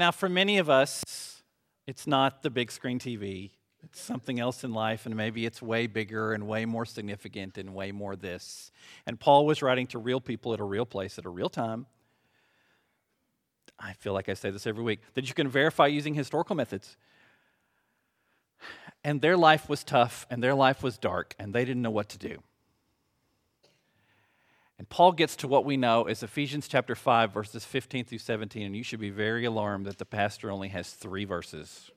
Now, for many of us, it's not the big screen TV. It's something else in life, and maybe it's way bigger and way more significant and way more this. And Paul was writing to real people at a real place at a real time. I feel like I say this every week that you can verify using historical methods. And their life was tough, and their life was dark, and they didn't know what to do. And Paul gets to what we know is Ephesians chapter 5, verses 15 through 17, and you should be very alarmed that the pastor only has three verses.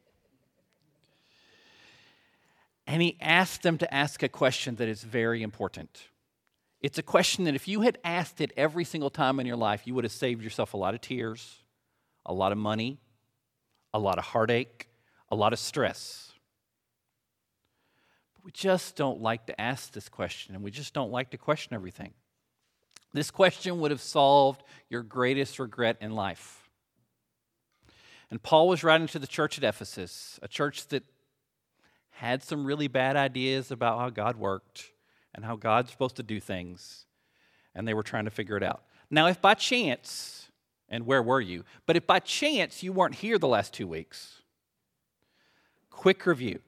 And he asked them to ask a question that is very important. It's a question that if you had asked it every single time in your life, you would have saved yourself a lot of tears, a lot of money, a lot of heartache, a lot of stress. But we just don't like to ask this question, and we just don't like to question everything. This question would have solved your greatest regret in life. And Paul was writing to the church at Ephesus, a church that had some really bad ideas about how God worked and how God's supposed to do things, and they were trying to figure it out. Now, if by chance, and where were you? But if by chance you weren't here the last two weeks, quick review.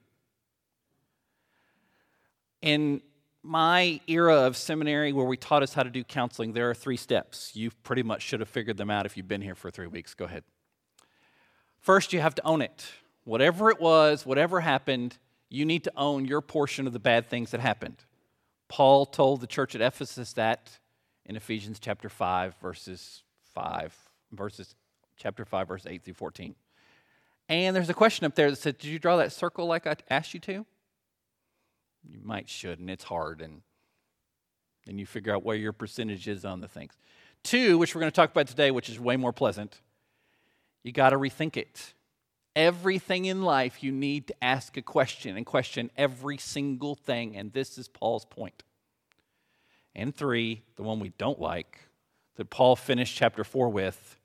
In my era of seminary where we taught us how to do counseling, there are three steps. You pretty much should have figured them out if you've been here for three weeks. Go ahead. First, you have to own it. Whatever it was, whatever happened, you need to own your portion of the bad things that happened. Paul told the church at Ephesus that in Ephesians chapter 5, verses 5, verses chapter 5, verse 8 through 14. And there's a question up there that said, Did you draw that circle like I asked you to? You might should, and it's hard, and then you figure out where your percentage is on the things. Two, which we're going to talk about today, which is way more pleasant, you got to rethink it. Everything in life, you need to ask a question and question every single thing, and this is Paul's point. And three, the one we don't like, that Paul finished chapter four with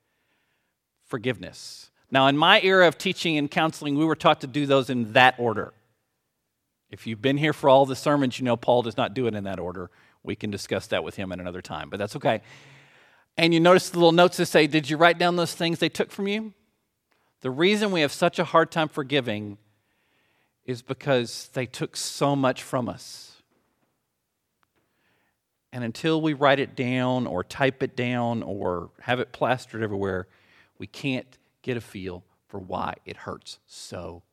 forgiveness. Now, in my era of teaching and counseling, we were taught to do those in that order. If you've been here for all the sermons, you know Paul does not do it in that order. We can discuss that with him at another time, but that's okay. And you notice the little notes that say, Did you write down those things they took from you? The reason we have such a hard time forgiving is because they took so much from us. And until we write it down or type it down or have it plastered everywhere, we can't get a feel for why it hurts so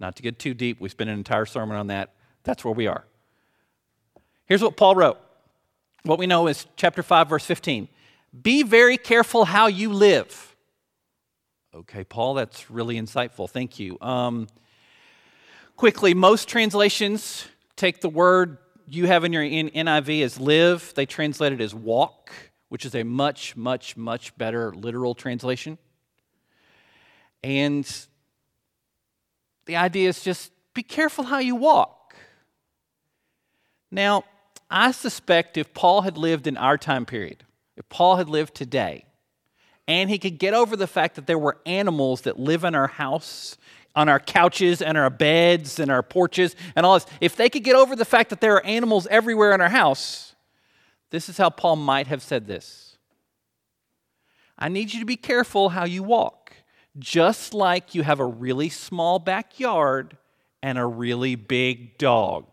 not to get too deep, we spent an entire sermon on that. That's where we are. Here's what Paul wrote. What we know is chapter 5, verse 15. Be very careful how you live. Okay, Paul, that's really insightful. Thank you. Um, quickly, most translations take the word you have in your NIV as live, they translate it as walk, which is a much, much, much better literal translation. And the idea is just be careful how you walk. Now, I suspect if Paul had lived in our time period, if Paul had lived today, and he could get over the fact that there were animals that live in our house, on our couches and our beds and our porches and all this, if they could get over the fact that there are animals everywhere in our house, this is how Paul might have said this I need you to be careful how you walk just like you have a really small backyard and a really big dog.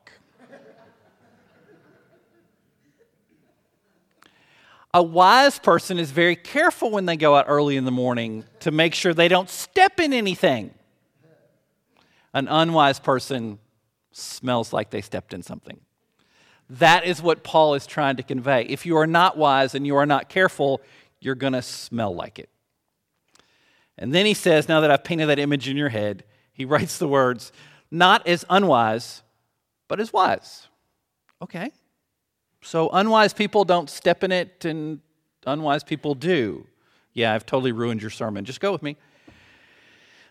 a wise person is very careful when they go out early in the morning to make sure they don't step in anything. An unwise person smells like they stepped in something. That is what Paul is trying to convey. If you are not wise and you are not careful, you're going to smell like it. And then he says, now that I've painted that image in your head, he writes the words, not as unwise, but as wise. Okay. So unwise people don't step in it, and unwise people do. Yeah, I've totally ruined your sermon. Just go with me.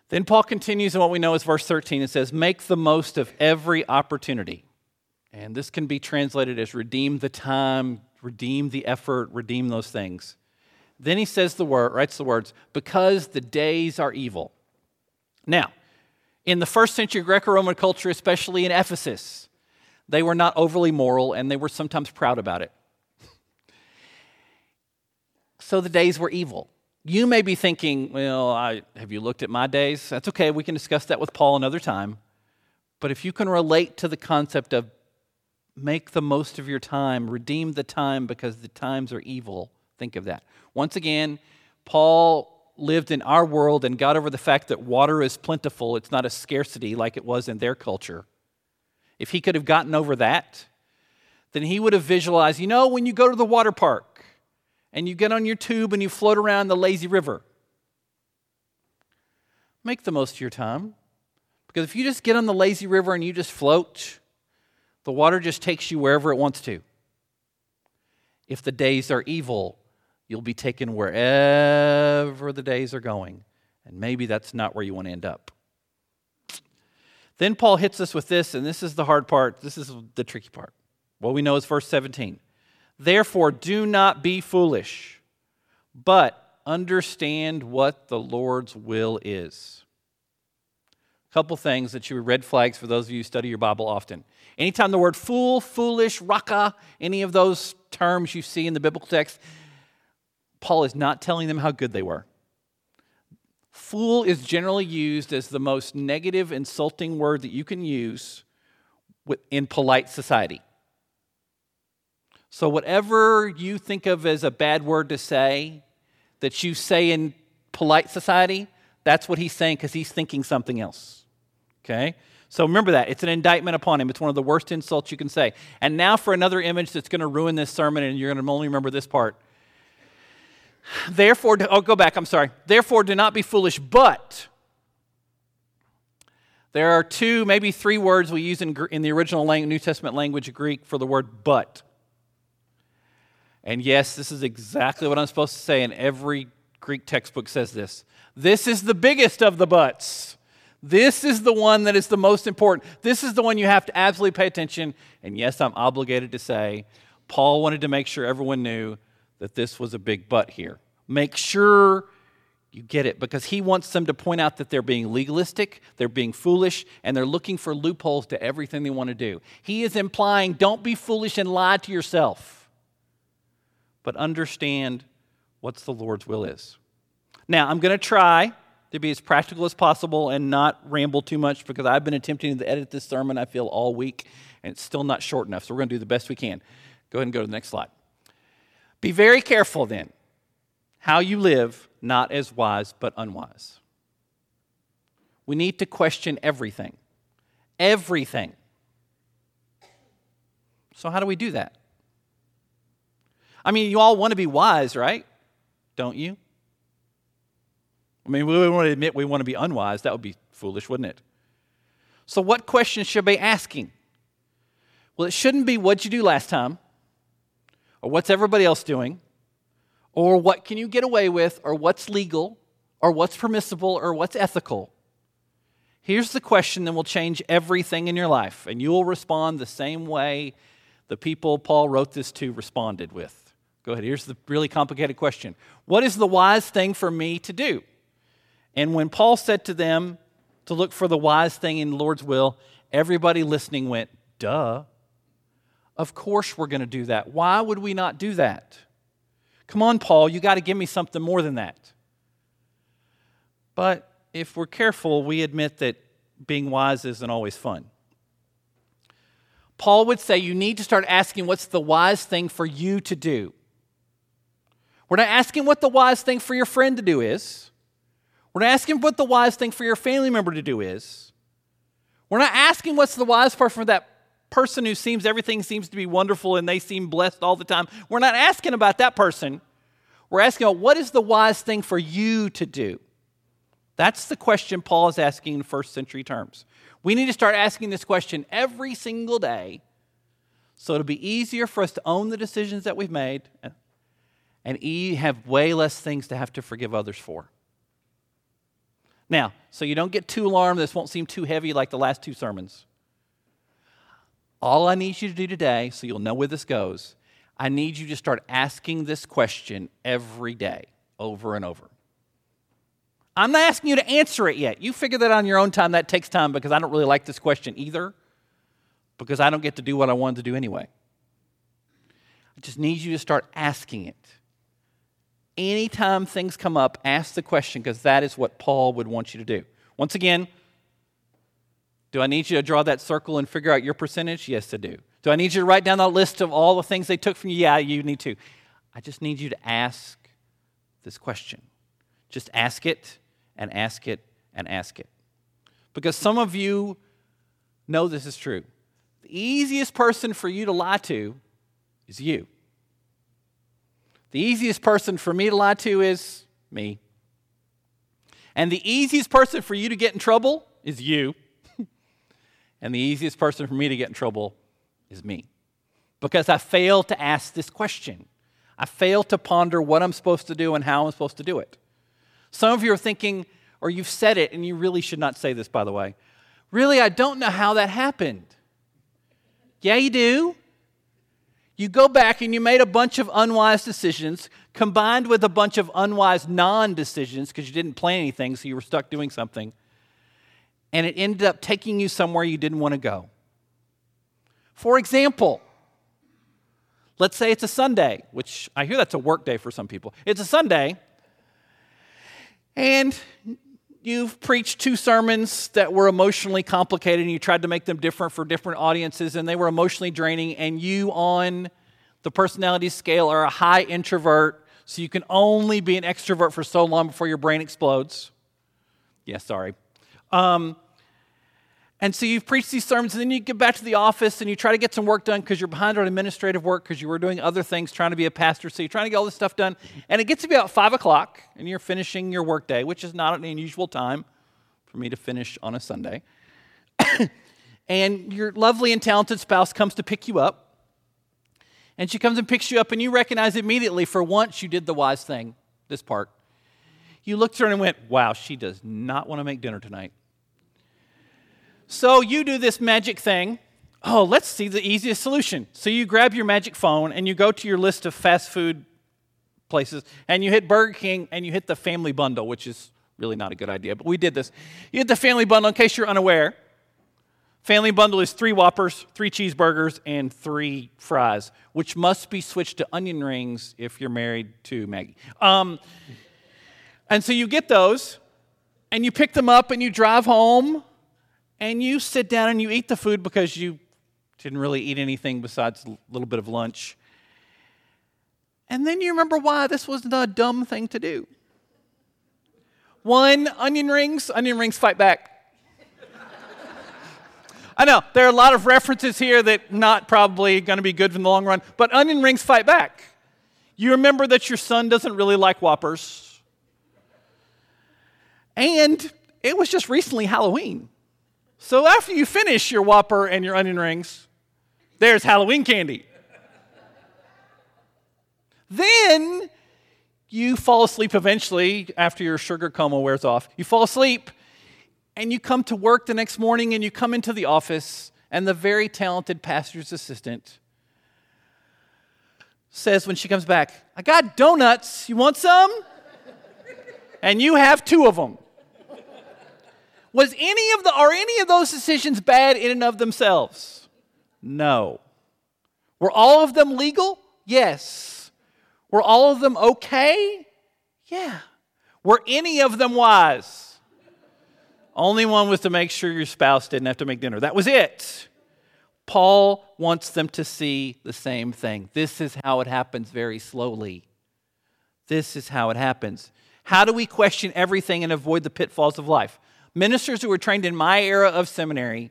Then Paul continues in what we know as verse 13. It says, Make the most of every opportunity. And this can be translated as redeem the time, redeem the effort, redeem those things. Then he says the word, writes the words, because the days are evil. Now, in the first century Greco Roman culture, especially in Ephesus, they were not overly moral and they were sometimes proud about it. so the days were evil. You may be thinking, well, I, have you looked at my days? That's okay, we can discuss that with Paul another time. But if you can relate to the concept of make the most of your time, redeem the time because the times are evil, think of that. Once again, Paul lived in our world and got over the fact that water is plentiful, it's not a scarcity like it was in their culture. If he could have gotten over that, then he would have visualized you know, when you go to the water park and you get on your tube and you float around the lazy river, make the most of your time. Because if you just get on the lazy river and you just float, the water just takes you wherever it wants to. If the days are evil, you'll be taken wherever the days are going. And maybe that's not where you want to end up. Then Paul hits us with this, and this is the hard part. This is the tricky part. What we know is verse 17. Therefore, do not be foolish, but understand what the Lord's will is. A couple things that be red flags for those of you who study your Bible often. Anytime the word fool, foolish, raca, any of those terms you see in the biblical text, Paul is not telling them how good they were. Fool is generally used as the most negative, insulting word that you can use in polite society. So, whatever you think of as a bad word to say that you say in polite society, that's what he's saying because he's thinking something else. Okay? So remember that. It's an indictment upon him. It's one of the worst insults you can say. And now for another image that's going to ruin this sermon, and you're going to only remember this part. Therefore, oh, go back, I'm sorry. Therefore, do not be foolish, but. There are two, maybe three words we use in, in the original New Testament language, Greek, for the word but. And yes, this is exactly what I'm supposed to say, and every Greek textbook says this. This is the biggest of the buts. This is the one that is the most important. This is the one you have to absolutely pay attention. And yes, I'm obligated to say, Paul wanted to make sure everyone knew that this was a big but here. Make sure you get it because he wants them to point out that they're being legalistic, they're being foolish, and they're looking for loopholes to everything they want to do. He is implying don't be foolish and lie to yourself, but understand what's the Lord's will is. Now, I'm going to try to be as practical as possible and not ramble too much because I've been attempting to edit this sermon, I feel, all week, and it's still not short enough. So we're going to do the best we can. Go ahead and go to the next slide. Be very careful then how you live, not as wise but unwise. We need to question everything. Everything. So, how do we do that? I mean, you all want to be wise, right? Don't you? I mean, we wouldn't want to admit we want to be unwise. That would be foolish, wouldn't it? So, what questions should we be asking? Well, it shouldn't be what'd you do last time? Or what's everybody else doing? Or what can you get away with? Or what's legal? Or what's permissible? Or what's ethical? Here's the question that will change everything in your life, and you will respond the same way the people Paul wrote this to responded with. Go ahead. Here's the really complicated question What is the wise thing for me to do? And when Paul said to them to look for the wise thing in the Lord's will, everybody listening went, Duh. Of course we're going to do that. Why would we not do that? Come on, Paul, you got to give me something more than that. But if we're careful, we admit that being wise isn't always fun. Paul would say you need to start asking what's the wise thing for you to do. We're not asking what the wise thing for your friend to do is. We're not asking what the wise thing for your family member to do is. We're not asking what's the wise part for that person who seems everything seems to be wonderful and they seem blessed all the time. We're not asking about that person. We're asking about what is the wise thing for you to do? That's the question Paul is asking in first century terms. We need to start asking this question every single day so it'll be easier for us to own the decisions that we've made and have way less things to have to forgive others for. Now, so you don't get too alarmed, this won't seem too heavy like the last two sermons. All I need you to do today, so you'll know where this goes, I need you to start asking this question every day, over and over. I'm not asking you to answer it yet. You figure that on your own time. That takes time because I don't really like this question either, because I don't get to do what I wanted to do anyway. I just need you to start asking it. anytime things come up, ask the question because that is what Paul would want you to do. Once again, do I need you to draw that circle and figure out your percentage? Yes, I do. Do I need you to write down that list of all the things they took from you? Yeah, you need to. I just need you to ask this question. Just ask it and ask it and ask it. Because some of you know this is true. The easiest person for you to lie to is you. The easiest person for me to lie to is me. And the easiest person for you to get in trouble is you. And the easiest person for me to get in trouble is me. Because I fail to ask this question. I fail to ponder what I'm supposed to do and how I'm supposed to do it. Some of you are thinking, or you've said it, and you really should not say this, by the way. Really, I don't know how that happened. Yeah, you do. You go back and you made a bunch of unwise decisions combined with a bunch of unwise non decisions because you didn't plan anything, so you were stuck doing something. And it ended up taking you somewhere you didn't want to go. For example, let's say it's a Sunday, which I hear that's a work day for some people. It's a Sunday, and you've preached two sermons that were emotionally complicated and you tried to make them different for different audiences and they were emotionally draining and you on the personality scale are a high introvert so you can only be an extrovert for so long before your brain explodes yeah sorry um, and so you've preached these sermons, and then you get back to the office and you try to get some work done because you're behind on administrative work because you were doing other things trying to be a pastor. So you're trying to get all this stuff done. And it gets to be about five o'clock, and you're finishing your workday, which is not an unusual time for me to finish on a Sunday. and your lovely and talented spouse comes to pick you up. And she comes and picks you up, and you recognize immediately for once you did the wise thing, this part. You looked at her and went, Wow, she does not want to make dinner tonight. So you do this magic thing. Oh, let's see the easiest solution. So you grab your magic phone and you go to your list of fast food places and you hit Burger King and you hit the family bundle, which is really not a good idea, but we did this. You hit the family bundle in case you're unaware. Family bundle is three Whoppers, three cheeseburgers, and three fries, which must be switched to onion rings if you're married to Maggie. Um, and so you get those, and you pick them up, and you drive home, and you sit down and you eat the food because you didn't really eat anything besides a little bit of lunch. And then you remember why this was a dumb thing to do. One, onion rings, onion rings fight back. I know there are a lot of references here that not probably going to be good in the long run, but onion rings fight back. You remember that your son doesn't really like Whoppers. And it was just recently Halloween. So after you finish your Whopper and your onion rings, there's Halloween candy. then you fall asleep eventually after your sugar coma wears off. You fall asleep and you come to work the next morning and you come into the office, and the very talented pastor's assistant says when she comes back, I got donuts. You want some? and you have two of them. Was any of the are any of those decisions bad in and of themselves? No. Were all of them legal? Yes. Were all of them okay? Yeah. Were any of them wise? Only one was to make sure your spouse didn't have to make dinner. That was it. Paul wants them to see the same thing. This is how it happens very slowly. This is how it happens. How do we question everything and avoid the pitfalls of life? Ministers who were trained in my era of seminary,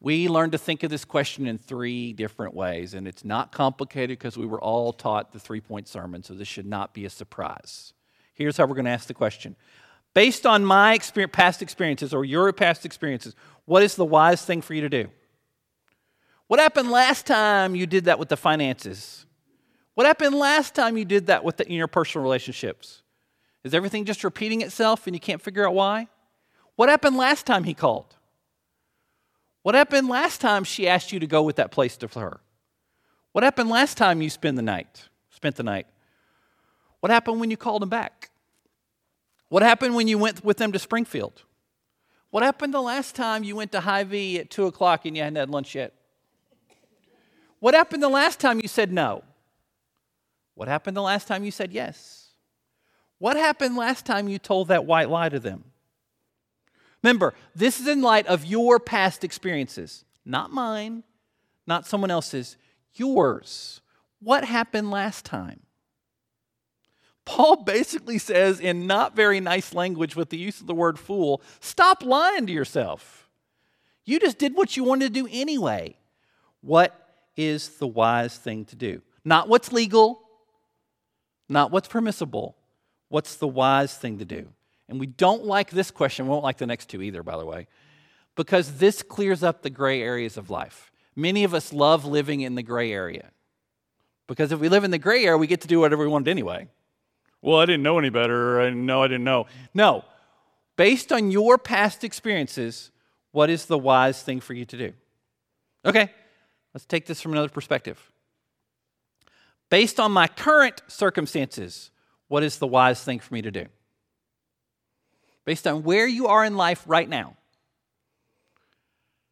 we learned to think of this question in three different ways. And it's not complicated because we were all taught the three point sermon, so this should not be a surprise. Here's how we're going to ask the question Based on my experience, past experiences or your past experiences, what is the wise thing for you to do? What happened last time you did that with the finances? What happened last time you did that with the interpersonal relationships? Is everything just repeating itself and you can't figure out why? What happened last time he called? What happened last time she asked you to go with that place to her? What happened last time you spent the night? Spent the night? What happened when you called him back? What happened when you went with them to Springfield? What happened the last time you went to Hy-Vee at 2 o'clock and you hadn't had lunch yet? What happened the last time you said no? What happened the last time you said yes? What happened last time you told that white lie to them? Remember, this is in light of your past experiences, not mine, not someone else's, yours. What happened last time? Paul basically says, in not very nice language with the use of the word fool, stop lying to yourself. You just did what you wanted to do anyway. What is the wise thing to do? Not what's legal, not what's permissible. What's the wise thing to do? And we don't like this question. We won't like the next two either, by the way, because this clears up the gray areas of life. Many of us love living in the gray area because if we live in the gray area, we get to do whatever we want anyway. Well, I didn't know any better. I know I didn't know. No. Based on your past experiences, what is the wise thing for you to do? Okay, let's take this from another perspective. Based on my current circumstances, what is the wise thing for me to do? Based on where you are in life right now,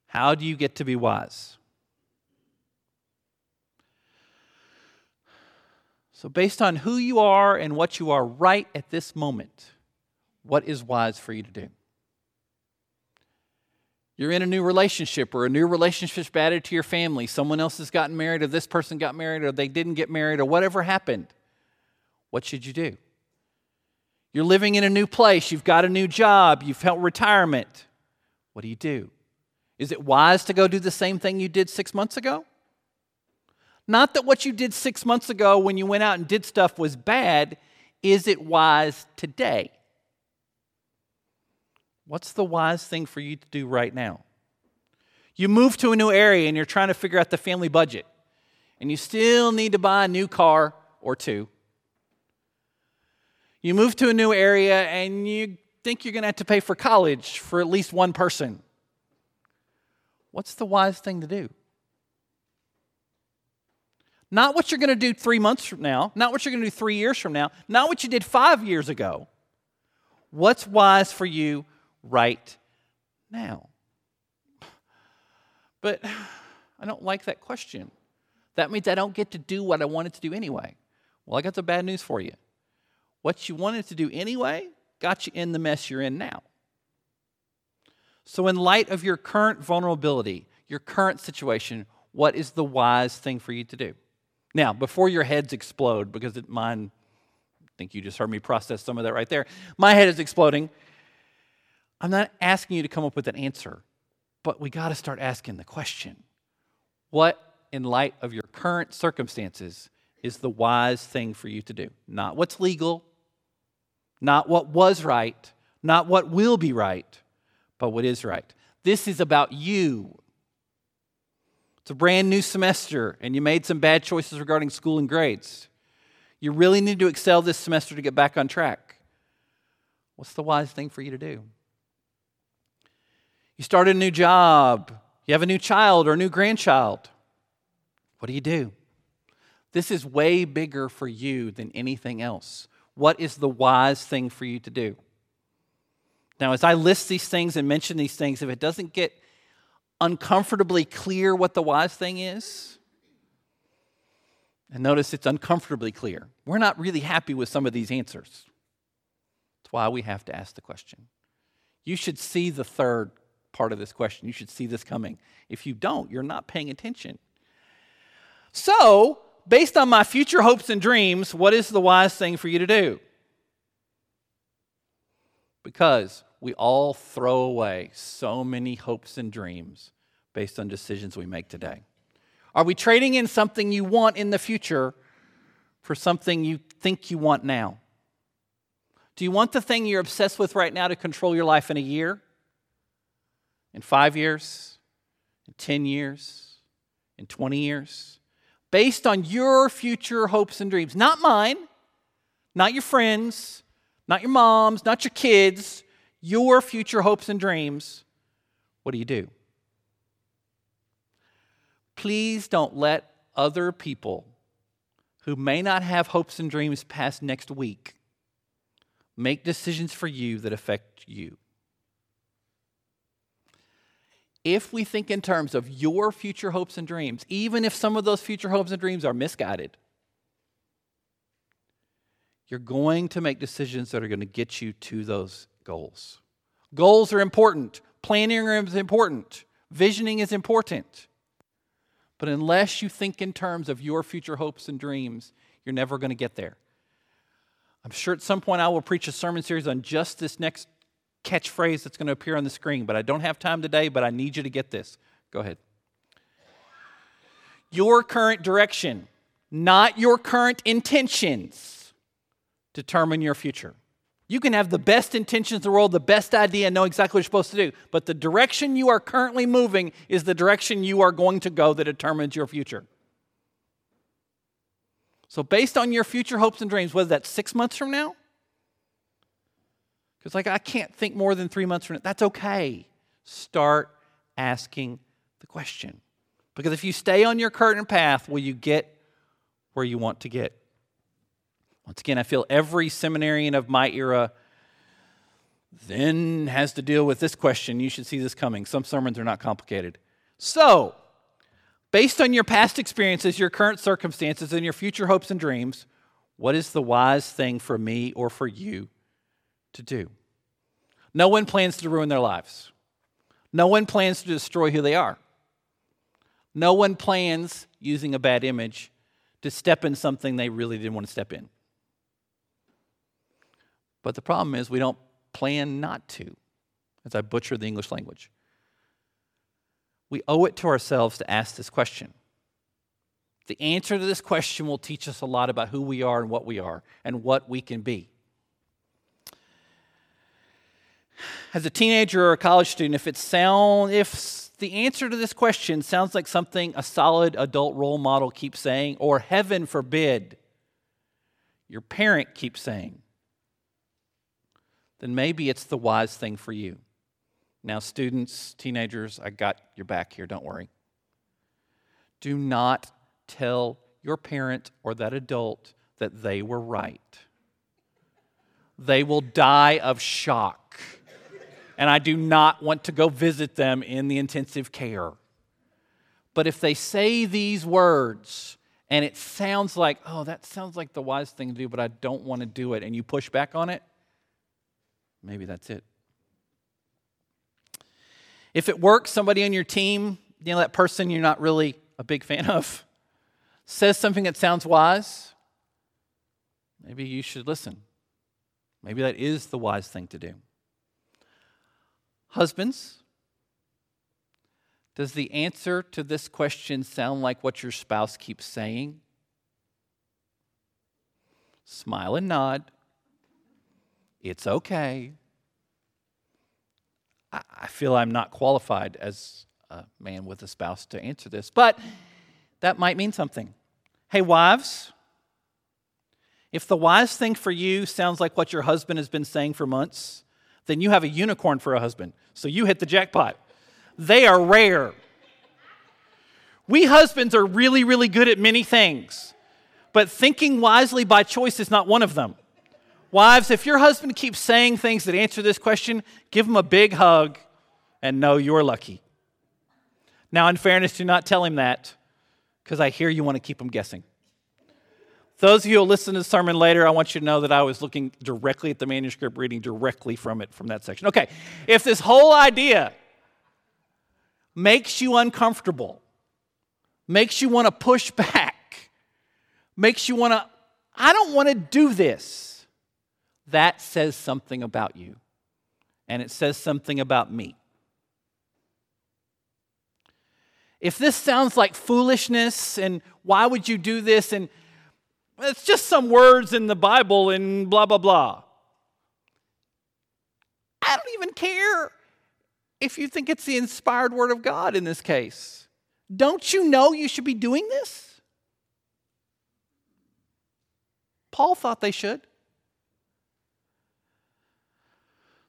how do you get to be wise? So, based on who you are and what you are right at this moment, what is wise for you to do? You're in a new relationship, or a new relationship's added to your family. Someone else has gotten married, or this person got married, or they didn't get married, or whatever happened. What should you do? You're living in a new place, you've got a new job, you've felt retirement. What do you do? Is it wise to go do the same thing you did six months ago? Not that what you did six months ago when you went out and did stuff was bad. Is it wise today? What's the wise thing for you to do right now? You move to a new area and you're trying to figure out the family budget, and you still need to buy a new car or two. You move to a new area and you think you're going to have to pay for college for at least one person. What's the wise thing to do? Not what you're going to do three months from now, not what you're going to do three years from now, not what you did five years ago. What's wise for you right now? But I don't like that question. That means I don't get to do what I wanted to do anyway. Well, I got the bad news for you. What you wanted to do anyway got you in the mess you're in now. So, in light of your current vulnerability, your current situation, what is the wise thing for you to do? Now, before your heads explode, because it, mine, I think you just heard me process some of that right there. My head is exploding. I'm not asking you to come up with an answer, but we got to start asking the question What, in light of your current circumstances, is the wise thing for you to do? Not what's legal, not what was right, not what will be right, but what is right. This is about you. It's a brand new semester, and you made some bad choices regarding school and grades. You really need to excel this semester to get back on track. What's the wise thing for you to do? You started a new job, you have a new child or a new grandchild. What do you do? This is way bigger for you than anything else. What is the wise thing for you to do? Now, as I list these things and mention these things, if it doesn't get uncomfortably clear what the wise thing is, and notice it's uncomfortably clear, we're not really happy with some of these answers. That's why we have to ask the question. You should see the third part of this question. You should see this coming. If you don't, you're not paying attention. So, based on my future hopes and dreams, what is the wise thing for you to do? Because we all throw away so many hopes and dreams based on decisions we make today. Are we trading in something you want in the future for something you think you want now? Do you want the thing you're obsessed with right now to control your life in a year? In five years? In 10 years? In 20 years? Based on your future hopes and dreams, not mine, not your friends, not your moms, not your kids, your future hopes and dreams, what do you do? Please don't let other people who may not have hopes and dreams past next week make decisions for you that affect you if we think in terms of your future hopes and dreams, even if some of those future hopes and dreams are misguided, you're going to make decisions that are going to get you to those goals. Goals are important, planning is important, visioning is important. But unless you think in terms of your future hopes and dreams, you're never going to get there. I'm sure at some point I will preach a sermon series on just this next catchphrase that's going to appear on the screen, but I don't have time today, but I need you to get this. Go ahead. Your current direction, not your current intentions, determine your future. You can have the best intentions in the world, the best idea, and know exactly what you're supposed to do. But the direction you are currently moving is the direction you are going to go that determines your future. So, based on your future hopes and dreams, whether that's six months from now, because like I can't think more than three months from now, that's okay. Start asking the question. Because if you stay on your current path, will you get where you want to get? Once again, I feel every seminarian of my era then has to deal with this question. You should see this coming. Some sermons are not complicated. So, based on your past experiences, your current circumstances, and your future hopes and dreams, what is the wise thing for me or for you to do? No one plans to ruin their lives. No one plans to destroy who they are. No one plans, using a bad image, to step in something they really didn't want to step in. But the problem is, we don't plan not to, as I butcher the English language. We owe it to ourselves to ask this question. The answer to this question will teach us a lot about who we are and what we are and what we can be. As a teenager or a college student, if it sound if the answer to this question sounds like something a solid adult role model keeps saying, or heaven forbid, your parent keeps saying, then maybe it's the wise thing for you. Now, students, teenagers, I got your back here, don't worry. Do not tell your parent or that adult that they were right. They will die of shock. And I do not want to go visit them in the intensive care. But if they say these words and it sounds like, oh, that sounds like the wise thing to do, but I don't want to do it, and you push back on it, maybe that's it. If it works, somebody on your team, you know, that person you're not really a big fan of, says something that sounds wise, maybe you should listen. Maybe that is the wise thing to do. Husbands, does the answer to this question sound like what your spouse keeps saying? Smile and nod. It's okay. I feel I'm not qualified as a man with a spouse to answer this, but that might mean something. Hey, wives, if the wise thing for you sounds like what your husband has been saying for months, then you have a unicorn for a husband. So you hit the jackpot. They are rare. We husbands are really, really good at many things, but thinking wisely by choice is not one of them. Wives, if your husband keeps saying things that answer this question, give him a big hug and know you're lucky. Now, in fairness, do not tell him that because I hear you want to keep him guessing. Those of you who listen to the sermon later, I want you to know that I was looking directly at the manuscript, reading directly from it from that section. Okay, if this whole idea makes you uncomfortable, makes you want to push back, makes you want to, I don't want to do this that says something about you. And it says something about me. If this sounds like foolishness and why would you do this and it's just some words in the Bible and blah, blah, blah. I don't even care if you think it's the inspired word of God in this case. Don't you know you should be doing this? Paul thought they should.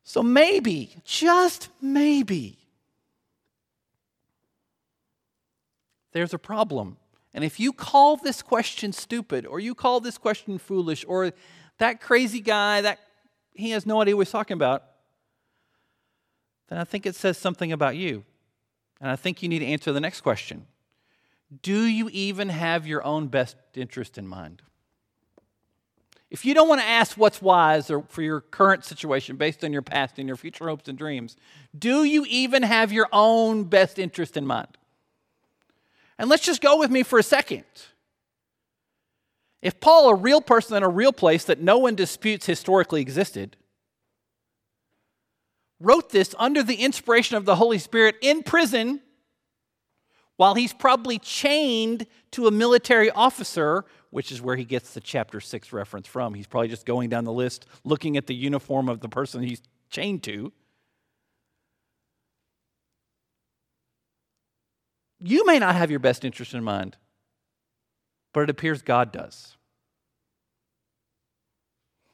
So maybe, just maybe, there's a problem. And if you call this question stupid, or you call this question foolish, or that crazy guy, that he has no idea what he's talking about, then I think it says something about you. And I think you need to answer the next question Do you even have your own best interest in mind? if you don't want to ask what's wise or for your current situation based on your past and your future hopes and dreams, do you even have your own best interest in mind? And let's just go with me for a second. If Paul, a real person in a real place that no one disputes historically existed, wrote this under the inspiration of the Holy Spirit in prison while he's probably chained to a military officer, which is where he gets the chapter 6 reference from. He's probably just going down the list looking at the uniform of the person he's chained to. You may not have your best interest in mind, but it appears God does.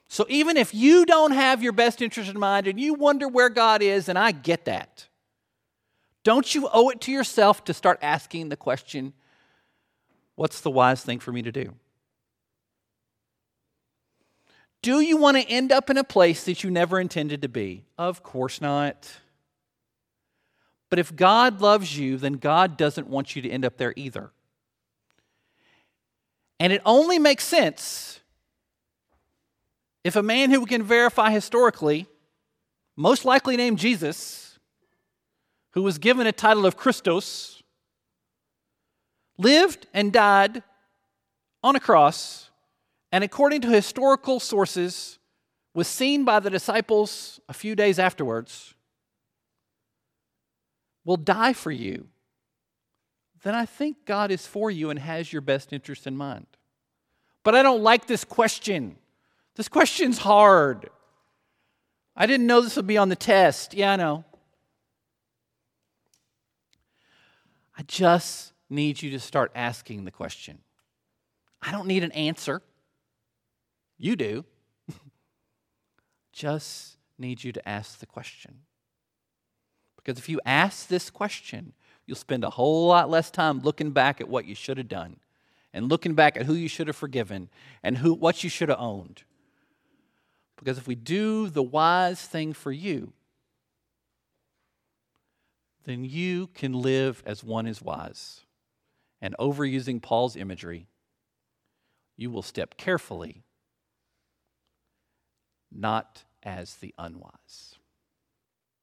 So even if you don't have your best interest in mind and you wonder where God is, and I get that, don't you owe it to yourself to start asking the question what's the wise thing for me to do? Do you want to end up in a place that you never intended to be? Of course not. But if God loves you, then God doesn't want you to end up there either. And it only makes sense if a man who we can verify historically, most likely named Jesus, who was given a title of Christos, lived and died on a cross, and according to historical sources, was seen by the disciples a few days afterwards, will die for you, then I think God is for you and has your best interest in mind. But I don't like this question. This question's hard. I didn't know this would be on the test. Yeah, I know. I just need you to start asking the question. I don't need an answer. You do. just need you to ask the question. Because if you ask this question, you'll spend a whole lot less time looking back at what you should have done and looking back at who you should have forgiven and who, what you should have owned. Because if we do the wise thing for you, then you can live as one is wise. And overusing Paul's imagery, you will step carefully, not as the unwise.